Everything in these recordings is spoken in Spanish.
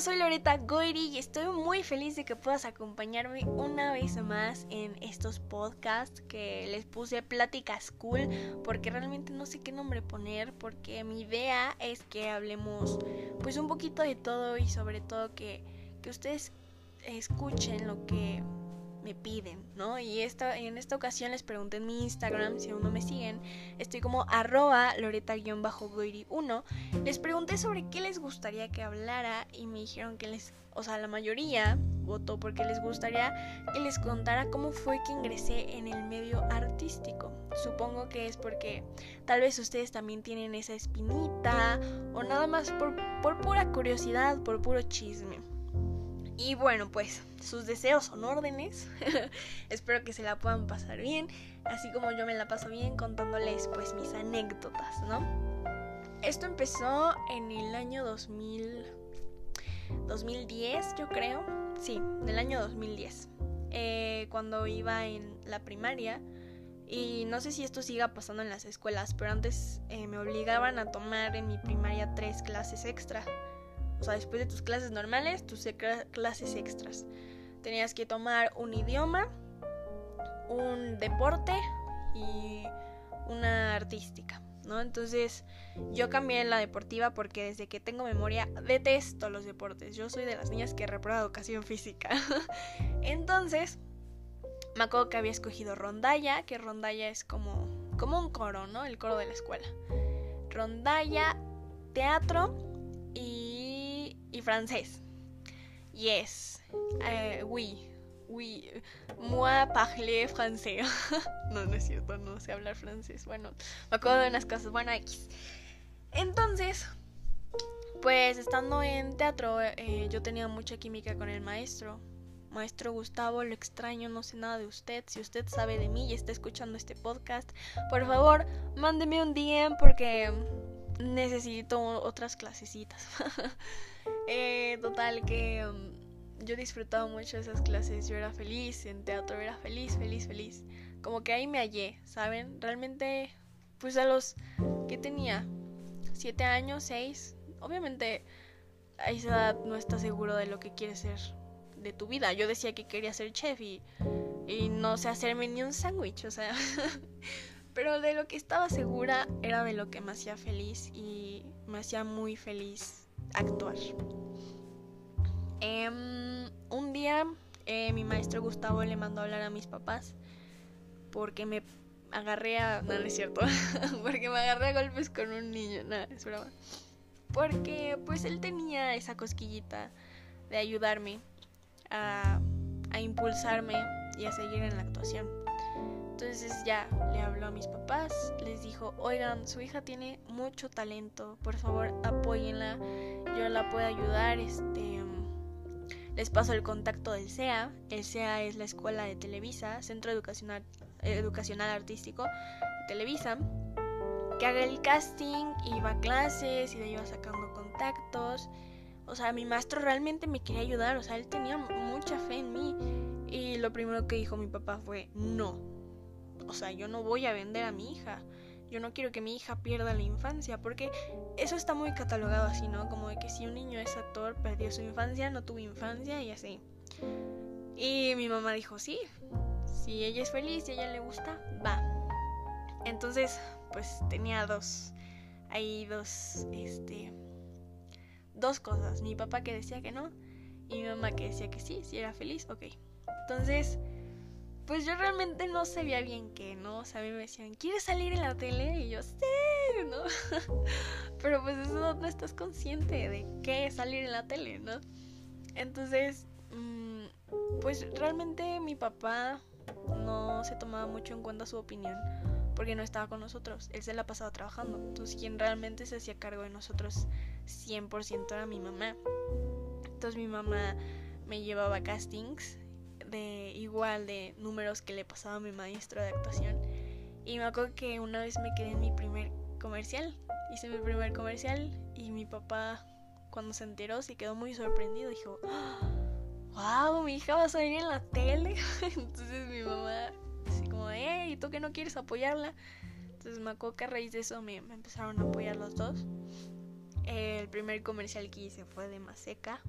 yo soy Loreta Goiri y estoy muy feliz de que puedas acompañarme una vez más en estos podcasts que les puse Pláticas Cool porque realmente no sé qué nombre poner porque mi idea es que hablemos pues un poquito de todo y sobre todo que, que ustedes escuchen lo que me piden, ¿no? Y esta, en esta ocasión les pregunté en mi Instagram, si aún no me siguen, estoy como arroba loreta-goiri1. Les pregunté sobre qué les gustaría que hablara y me dijeron que les, o sea, la mayoría votó porque les gustaría que les contara cómo fue que ingresé en el medio artístico. Supongo que es porque tal vez ustedes también tienen esa espinita o nada más por, por pura curiosidad, por puro chisme. Y bueno, pues sus deseos son órdenes. Espero que se la puedan pasar bien, así como yo me la paso bien contándoles pues mis anécdotas, ¿no? Esto empezó en el año 2000 2010, yo creo. Sí, del año 2010. Eh, cuando iba en la primaria. Y no sé si esto siga pasando en las escuelas, pero antes eh, me obligaban a tomar en mi primaria tres clases extra. O sea, después de tus clases normales, tus clases extras. Tenías que tomar un idioma, un deporte y una artística, ¿no? Entonces yo cambié la deportiva porque desde que tengo memoria detesto los deportes. Yo soy de las niñas que reprueba educación física. Entonces me acuerdo que había escogido rondalla, que rondalla es como, como un coro, ¿no? El coro de la escuela. Rondalla, teatro y y francés. Yes. Eh, oui. Oui. Moi parle français. no, no es cierto, no sé hablar francés. Bueno, me acuerdo de unas cosas. Bueno, X. Entonces, pues estando en teatro, eh, yo tenía mucha química con el maestro. Maestro Gustavo, lo extraño, no sé nada de usted. Si usted sabe de mí y está escuchando este podcast, por favor, mándeme un DM porque necesito otras clasecitas. eh, total que um, yo disfrutaba mucho esas clases, yo era feliz, en teatro era feliz, feliz, feliz. Como que ahí me hallé, ¿saben? Realmente, pues a los que tenía, siete años, seis, obviamente a esa edad no estás seguro de lo que quieres ser de tu vida. Yo decía que quería ser chef y, y no sé hacerme ni un sándwich, o sea, Pero de lo que estaba segura era de lo que me hacía feliz y me hacía muy feliz actuar. Em, un día eh, mi maestro Gustavo le mandó a hablar a mis papás porque me agarré a... No, no es cierto. porque me agarré a golpes con un niño. Nada, es broma. Porque pues él tenía esa cosquillita de ayudarme a impulsarme y a seguir en la actuación. Entonces ya le habló a mis papás, les dijo, oigan, su hija tiene mucho talento, por favor apóyenla, yo la puedo ayudar, este, les paso el contacto del CEA, el CEA es la escuela de Televisa, Centro Educacional, Educacional Artístico de Televisa, que haga el casting, iba a clases y de iba sacando contactos. O sea, mi maestro realmente me quería ayudar, o sea, él tenía mucha fe en mí. Y lo primero que dijo mi papá fue, no, o sea, yo no voy a vender a mi hija. Yo no quiero que mi hija pierda la infancia, porque eso está muy catalogado así, ¿no? Como de que si un niño es actor, perdió su infancia, no tuvo infancia y así. Y mi mamá dijo, sí, si ella es feliz y a ella le gusta, va. Entonces, pues tenía dos, ahí dos, este, dos cosas. Mi papá que decía que no y mi mamá que decía que sí, si era feliz, ok. Entonces, pues yo realmente no sabía bien qué, ¿no? O sea, a mí me decían, ¿quieres salir en la tele? Y yo, sí, ¿no? Pero pues eso no estás consciente de qué es salir en la tele, ¿no? Entonces, mm, pues realmente mi papá no se tomaba mucho en cuenta su opinión porque no estaba con nosotros. Él se la pasaba trabajando. Entonces, quien realmente se hacía cargo de nosotros 100% era mi mamá. Entonces, mi mamá me llevaba a castings de igual de números que le pasaba a mi maestro de actuación. Y me acuerdo que una vez me quedé en mi primer comercial. Hice mi primer comercial y mi papá cuando se enteró se quedó muy sorprendido. Dijo, wow, mi hija va a salir en la tele. Entonces mi mamá así como, hey, ¿y tú que no quieres apoyarla? Entonces me acuerdo que a raíz de eso me, me empezaron a apoyar los dos. El primer comercial que hice fue de Maseca.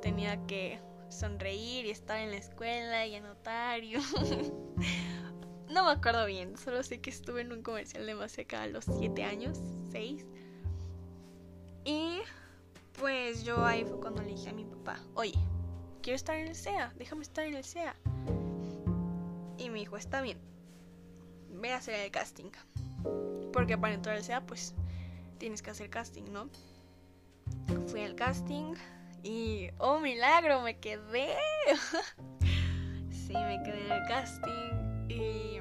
Tenía que sonreír y estar en la escuela y anotar. no me acuerdo bien, solo sé que estuve en un comercial de Maseca a los 7 años, 6. Y pues yo ahí fue cuando le dije a mi papá, oye, quiero estar en el SEA, déjame estar en el SEA. Y me dijo, está bien, ve a hacer el casting. Porque para entrar al SEA, pues tienes que hacer casting, ¿no? Fui al casting y, oh milagro, me quedé. sí, me quedé en el casting y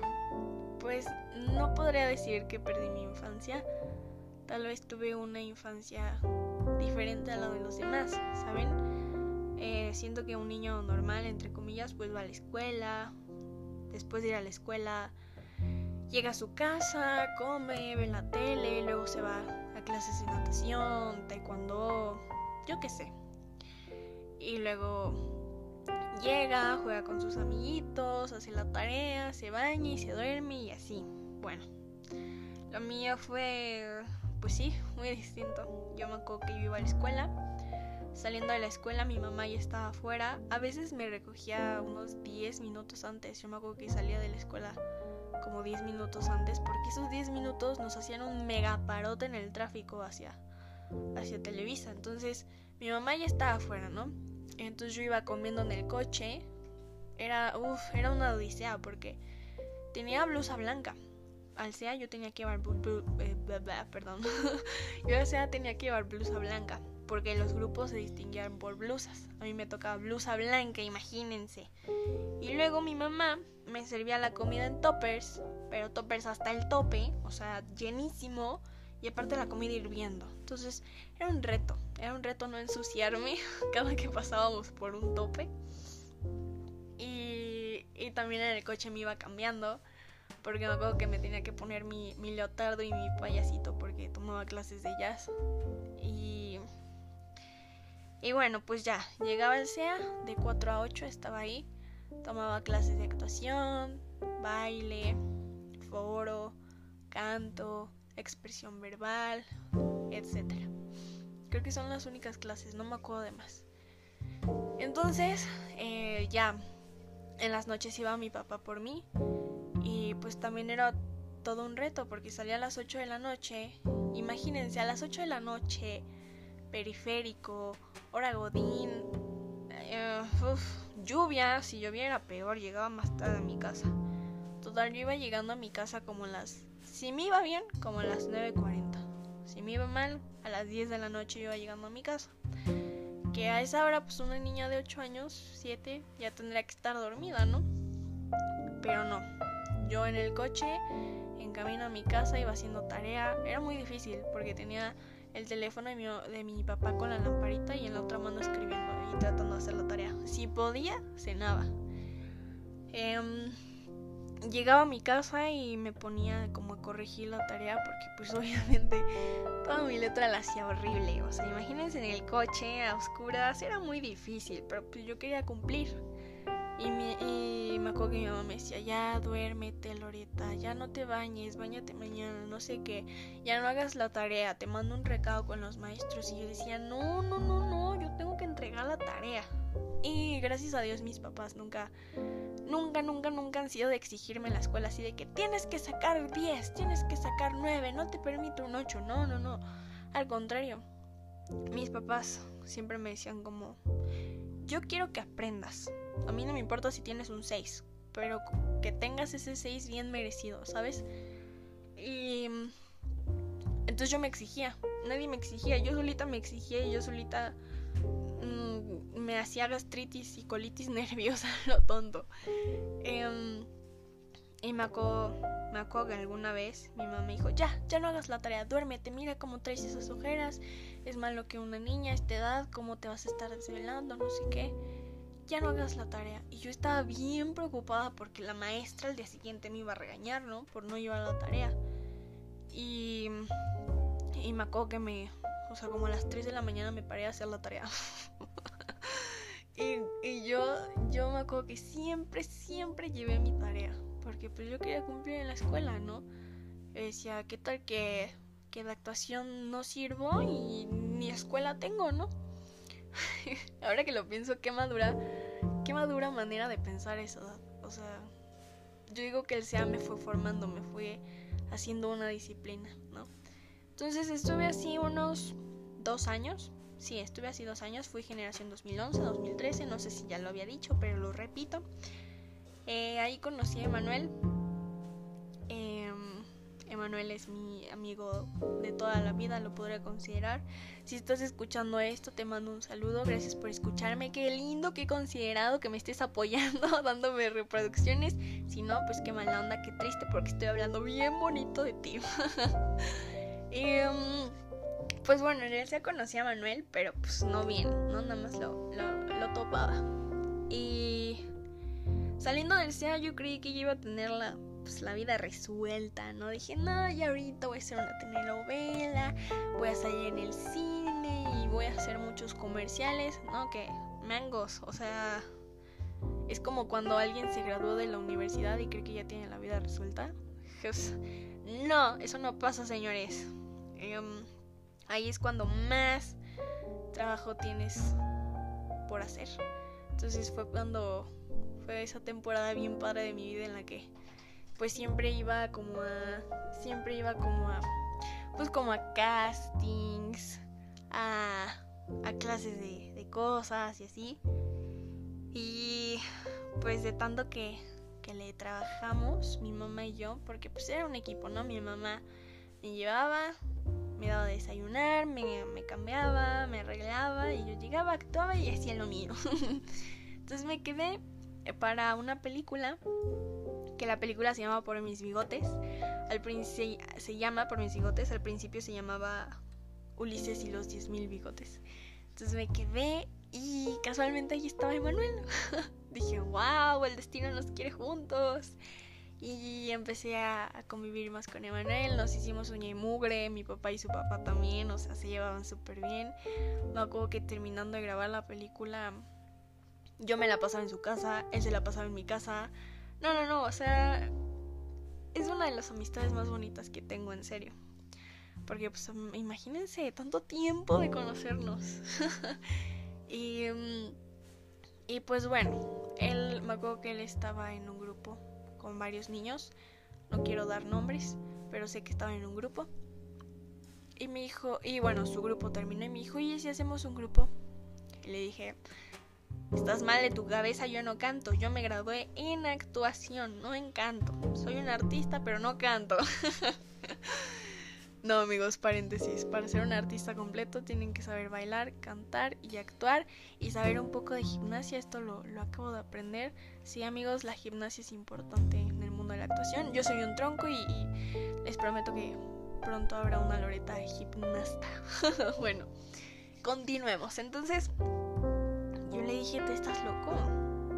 pues no podría decir que perdí mi infancia. Tal vez tuve una infancia diferente a la de los demás, ¿saben? Eh, siento que un niño normal, entre comillas, pues va a la escuela, después de ir a la escuela, llega a su casa, come, ve la tele, luego se va a clases de natación, taekwondo, yo qué sé. Y luego llega, juega con sus amiguitos, hace la tarea, se baña y se duerme y así. Bueno, lo mío fue pues sí, muy distinto. Yo me acuerdo que yo iba a la escuela. Saliendo de la escuela, mi mamá ya estaba afuera. A veces me recogía unos 10 minutos antes. Yo me acuerdo que salía de la escuela como 10 minutos antes, porque esos 10 minutos nos hacían un mega parote en el tráfico hacia, hacia Televisa. Entonces, mi mamá ya estaba afuera, ¿no? Entonces yo iba comiendo en el coche. Era, uff, era una odisea porque tenía blusa blanca al SEA yo tenía que llevar eh, perdón. yo al SEA tenía que llevar blusa blanca porque los grupos se distinguían por blusas. A mí me tocaba blusa blanca, imagínense. Y luego mi mamá me servía la comida en toppers, pero toppers hasta el tope, o sea, llenísimo, y aparte la comida hirviendo. Entonces era un reto, era un reto no ensuciarme cada que pasábamos por un tope. Y, y también en el coche me iba cambiando porque me acuerdo que me tenía que poner mi, mi leotardo y mi payasito porque tomaba clases de jazz. Y, y bueno, pues ya, llegaba al SEA, de 4 a 8 estaba ahí, tomaba clases de actuación, baile, foro, canto, expresión verbal, etc. Creo que son las únicas clases, no me acuerdo de más. Entonces, eh, ya, en las noches iba mi papá por mí y pues también era todo un reto porque salía a las 8 de la noche. Imagínense, a las 8 de la noche, periférico, hora godín, eh, lluvia, si lloviera peor, llegaba más tarde a mi casa. Total, yo iba llegando a mi casa como las... Si me iba bien, como a las 9.40. Si me iba mal, a las 10 de la noche iba llegando a mi casa. Que a esa hora, pues una niña de 8 años, 7, ya tendría que estar dormida, ¿no? Pero no, yo en el coche, en camino a mi casa, iba haciendo tarea. Era muy difícil porque tenía el teléfono de mi, de mi papá con la lamparita y en la otra mano escribiendo y tratando de hacer la tarea. Si podía, cenaba. Em, llegaba a mi casa y me ponía como a corregir la tarea porque pues obviamente toda mi letra la hacía horrible. O sea, imagínense en el coche a oscuras, era muy difícil, pero pues yo quería cumplir. Y me, y me acuerdo que mi mamá me decía, ya duérmete, Loreta, ya no te bañes, bañate mañana, no sé qué, ya no hagas la tarea, te mando un recado con los maestros. Y yo decía, no, no, no, no, yo tengo que entregar la tarea. Y gracias a Dios mis papás nunca, nunca, nunca, nunca han sido de exigirme en la escuela así de que tienes que sacar 10, tienes que sacar 9, no te permito un 8, no, no, no. Al contrario, mis papás siempre me decían como, yo quiero que aprendas, a mí no me importa si tienes un 6, pero que tengas ese 6 bien merecido, ¿sabes? Y entonces yo me exigía, nadie me exigía, yo solita me exigía y yo solita me hacía gastritis y colitis nerviosa, lo tonto. Em, y me acuerdo, me que alguna vez mi mamá me dijo, ya, ya no hagas la tarea, duérmete, mira cómo traes esas ojeras, es malo que una niña a esta edad, cómo te vas a estar desvelando, no sé qué ya no hagas la tarea. Y yo estaba bien preocupada porque la maestra al día siguiente me iba a regañar, ¿no? Por no llevar la tarea. Y, y me que me, o sea, como a las 3 de la mañana me paré a hacer la tarea. y, y yo, yo me acuerdo que siempre, siempre llevé mi tarea. Porque pues yo quería cumplir en la escuela, ¿no? decía, ¿qué tal que que de actuación no sirvo y ni escuela tengo, ¿no? Ahora que lo pienso, qué madura, qué madura manera de pensar eso. O sea, yo digo que el SEA me fue formando, me fue haciendo una disciplina, ¿no? Entonces estuve así unos dos años. Sí, estuve así dos años. Fui generación 2011, 2013. No sé si ya lo había dicho, pero lo repito. Eh, ahí conocí a Emanuel. Emanuel es mi amigo de toda la vida, lo podría considerar. Si estás escuchando esto, te mando un saludo. Gracias por escucharme. Qué lindo, qué considerado que me estés apoyando, dándome reproducciones. Si no, pues qué mala onda, qué triste, porque estoy hablando bien bonito de ti. em, pues bueno, en realidad conocí a Manuel, pero pues no bien, ¿no? Nada más lo, lo, topaba. Y saliendo del SEA yo creí que yo iba a tener la pues, la vida resuelta, ¿no? Dije, no, ya ahorita voy a hacer una telenovela, voy a salir en el cine y voy a hacer muchos comerciales, ¿no? Que mangos, o sea, es como cuando alguien se graduó de la universidad y cree que ya tiene la vida resuelta. Pues, no, eso no pasa, señores. Em, ahí es cuando más trabajo tienes por hacer. Entonces fue cuando fue esa temporada bien padre de mi vida en la que pues siempre iba como a siempre iba como a pues como a castings a, a clases de, cosas y así y pues de tanto que, que le trabajamos mi mamá y yo porque pues era un equipo no mi mamá me llevaba me daba a desayunar me, me cambiaba me arreglaba y yo llegaba actuaba y hacía lo mío entonces me quedé para una película que la película se llama Por mis bigotes. Al principio se llama Por mis bigotes, al principio se llamaba Ulises y los 10.000 bigotes. Entonces me quedé y casualmente allí estaba Emanuel. Dije, wow, el destino nos quiere juntos. Y empecé a, convivir más con Emanuel. Nos hicimos uña y mugre. Mi papá y su papá también. O sea, se llevaban súper bien. Me acuerdo que terminando de grabar la película, yo me la pasaba en su casa. Él se la pasaba en mi casa. No, no, no, o sea, es una de las amistades más bonitas que tengo, en serio. Porque, pues, imagínense, tanto tiempo de conocernos. y, mm, y, pues, bueno, él, me acuerdo que él estaba en un grupo con varios niños. No quiero dar nombres, pero sé que estaba en un grupo. Y me dijo, y bueno, su grupo terminó y me dijo, ¿y si hacemos un grupo? Y le dije, Estás mal de tu cabeza, yo no canto. Yo me gradué en actuación, no en canto. Soy un artista, pero no canto. no, amigos, paréntesis. Para ser un artista completo tienen que saber bailar, cantar y actuar y saber un poco de gimnasia. Esto lo, acabo de aprender. Sí, amigos, la gimnasia es importante en el mundo de la actuación. Yo soy un tronco y, les prometo que pronto habrá una Loreta de gimnasta. bueno, continuemos. Entonces le dije, te estás loco.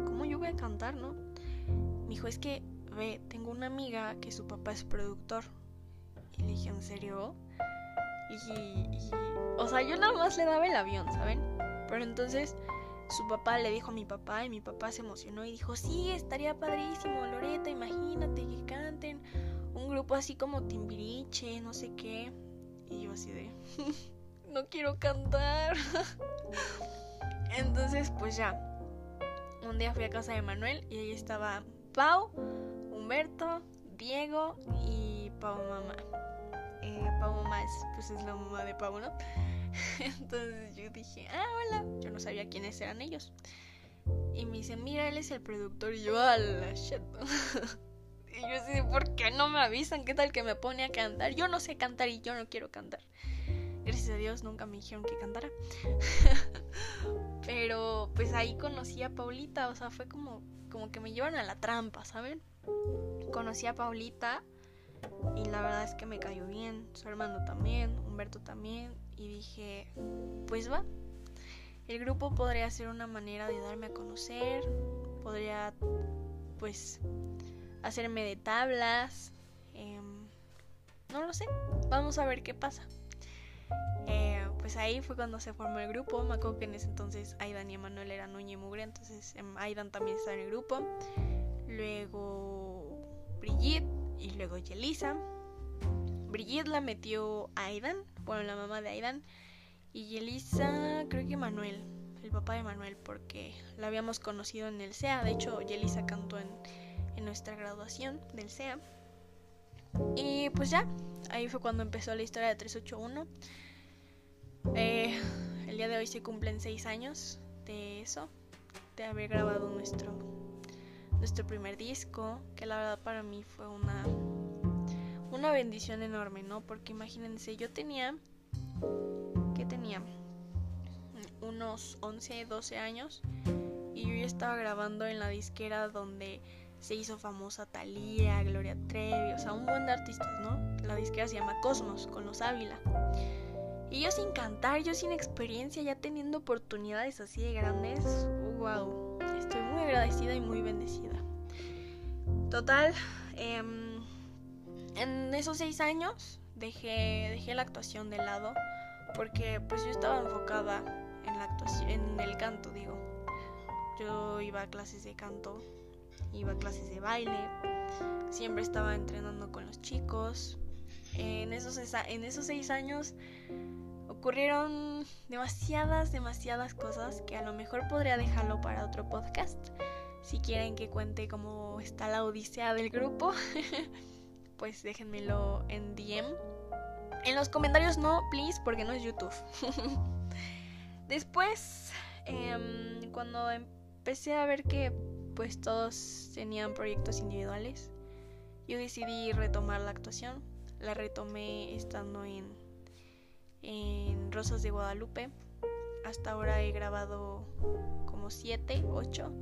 ¿Cómo yo voy a cantar, no? Me dijo, es que, ve, tengo una amiga que su papá es productor. Y le dije, ¿en serio? Y, o sea, yo nada más le daba el avión, ¿saben? Pero entonces su papá le dijo a mi papá y mi papá se emocionó y dijo, sí, estaría padrísimo, Loreta, imagínate que canten un grupo así como Timbiriche, no sé qué. Y yo así de, no quiero cantar. Entonces, pues ya. Un día fui a casa de Manuel y ahí estaba Pau, Humberto, Diego y Pau Mamá. Eh, Pau Mamá es, pues es la mamá de Pau, ¿no? Entonces yo dije, ah, hola. Yo no sabía quiénes eran ellos. Y me dicen, mira, él es el productor. Y yo, a la shit. y yo así, ¿por qué no me avisan? ¿Qué tal que me pone a cantar? Yo no sé cantar y yo no quiero cantar. Gracias a Dios nunca me dijeron que cantara. Pero pues ahí conocí a Paulita, o sea, fue como, como que me llevan a la trampa, ¿saben? Conocí a Paulita y la verdad es que me cayó bien, su hermano también, Humberto también, y dije, pues va. El grupo podría ser una manera de darme a conocer, podría pues hacerme de tablas, em, no lo sé, vamos a ver qué pasa. Eh, pues ahí fue cuando se formó el grupo. Me acuerdo que en ese entonces Aidan y Emanuel eran uña y mugre, entonces em, Aidan también estaba en el grupo. Luego Brigitte y luego Yelisa. Brigitte la metió Aidan, bueno, la mamá de Aidan. Y Yelisa, creo que Manuel, el papá de Manuel, porque la habíamos conocido en el SEA. De hecho, Yelisa cantó en, en nuestra graduación del SEA. Y pues ya, ahí fue cuando empezó la historia de 381. Eh, el día de hoy se cumplen seis años de eso, de haber grabado nuestro, nuestro primer disco, que la verdad para mí fue una, una bendición enorme, ¿no? Porque imagínense, yo tenía, ¿qué tenía? Unos 11, 12 años y yo ya estaba grabando en la disquera donde se hizo famosa Thalía, Gloria Trevi, o sea, un buen de artistas, ¿no? La disquera se llama Cosmos, con los Ávila. Y yo sin cantar, yo sin experiencia, ya teniendo oportunidades así de grandes, wow, estoy muy agradecida y muy bendecida. Total, em, en esos seis años dejé, dejé la actuación de lado porque pues yo estaba enfocada en la actuación, en el canto, digo. Yo iba a clases de canto iba a clases de baile, siempre estaba entrenando con los chicos. En esos, en esos seis años ocurrieron demasiadas, demasiadas cosas que a lo mejor podría dejarlo para otro podcast. Si quieren que cuente cómo está la odisea del grupo, pues déjenmelo en DM. En los comentarios no, please, porque no es YouTube. Después, em, cuando empecé a ver que pues todos tenían proyectos individuales. Yo decidí retomar la actuación. La retomé estando en, en Rosas de Guadalupe. Hasta ahora he grabado como 7, 8.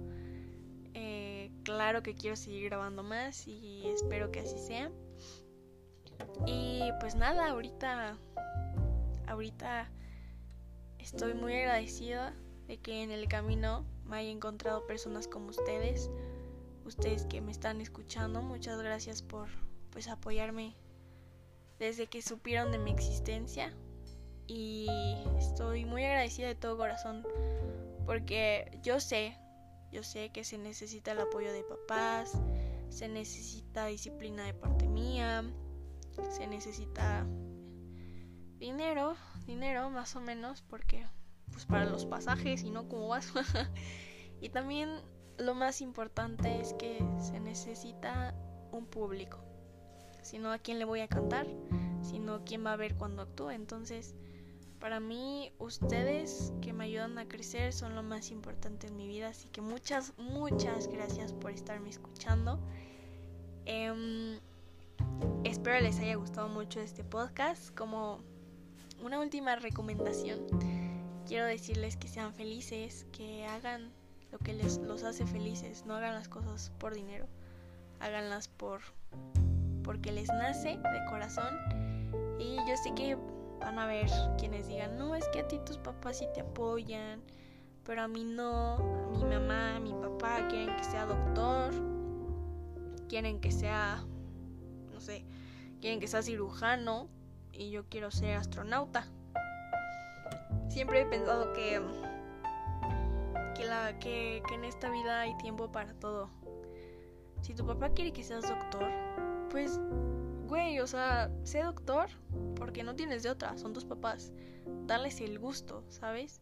Eh, claro que quiero seguir grabando más y espero que así sea. Y pues nada, ahorita, ahorita estoy muy agradecida de que en el camino me haya encontrado personas como ustedes, ustedes que me están escuchando, muchas gracias por pues apoyarme desde que supieron de mi existencia y estoy muy agradecida de todo corazón porque yo sé, yo sé que se necesita el apoyo de papás, se necesita disciplina de parte mía, se necesita dinero, dinero más o menos porque pues para los pasajes y no como vas. y también lo más importante es que se necesita un público. Si no, ¿a quién le voy a cantar? Si no, ¿quién va a ver cuando actúe? Entonces, para mí, ustedes que me ayudan a crecer son lo más importante en mi vida. Así que muchas, muchas gracias por estarme escuchando. Em, espero les haya gustado mucho este podcast. Como una última recomendación quiero decirles que sean felices, que hagan lo que les los hace felices, no hagan las cosas por dinero, háganlas por porque les nace de corazón y yo sé que van a ver quienes digan, "No, es que a ti tus papás sí te apoyan." Pero a mí no, a mi mamá, a mi papá quieren que sea doctor, quieren que sea, no sé, quieren que sea cirujano y yo quiero ser astronauta siempre he pensado que, que, la, que, que en esta vida hay tiempo para todo. Si tu papá quiere que seas doctor, pues, güey, o sea, sé doctor porque no tienes de otra, son tus papás. Darles el gusto, ¿sabes?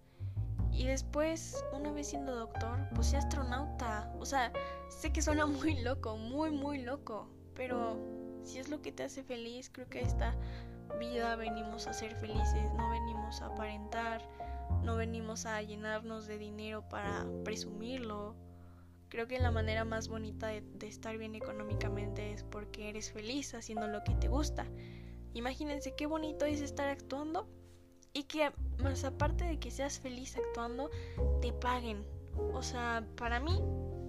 Y después, una vez siendo doctor, pues sé astronauta. O sea, sé que suena muy loco, muy, muy loco. Pero si es lo que te hace feliz, creo que esta vida venimos a ser felices, no venimos a aparentar, no venimos a llenarnos de dinero para presumirlo. Creo que la manera más bonita de, estar bien económicamente es porque eres feliz haciendo lo que te gusta. Imagínense qué bonito es estar actuando y que más aparte de que seas feliz actuando, te paguen. O sea, para mí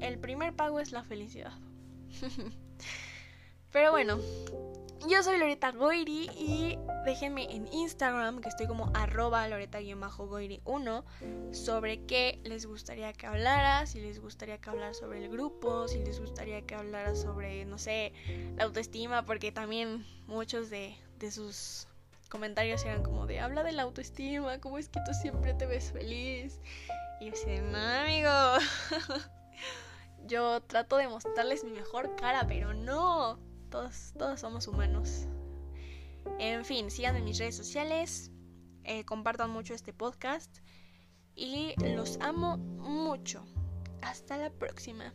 el primer pago es la felicidad. Pero bueno, yo soy Loreta Goiri y déjenme en Instagram, que estoy como arroba loreta-goiri1, sobre qué les gustaría que hablara, si les gustaría que hablara sobre el grupo, si les gustaría que hablara sobre, no sé, la autoestima, porque también muchos de, de sus comentarios eran como de, habla de la autoestima, cómo es que tú siempre te ves feliz. Y yo decía, amigo. yo trato de mostrarles mi mejor cara, pero no todos, todos somos humanos. En fin, sigan en mis redes sociales, eh, compartan mucho este podcast y los amo mucho. Hasta la próxima.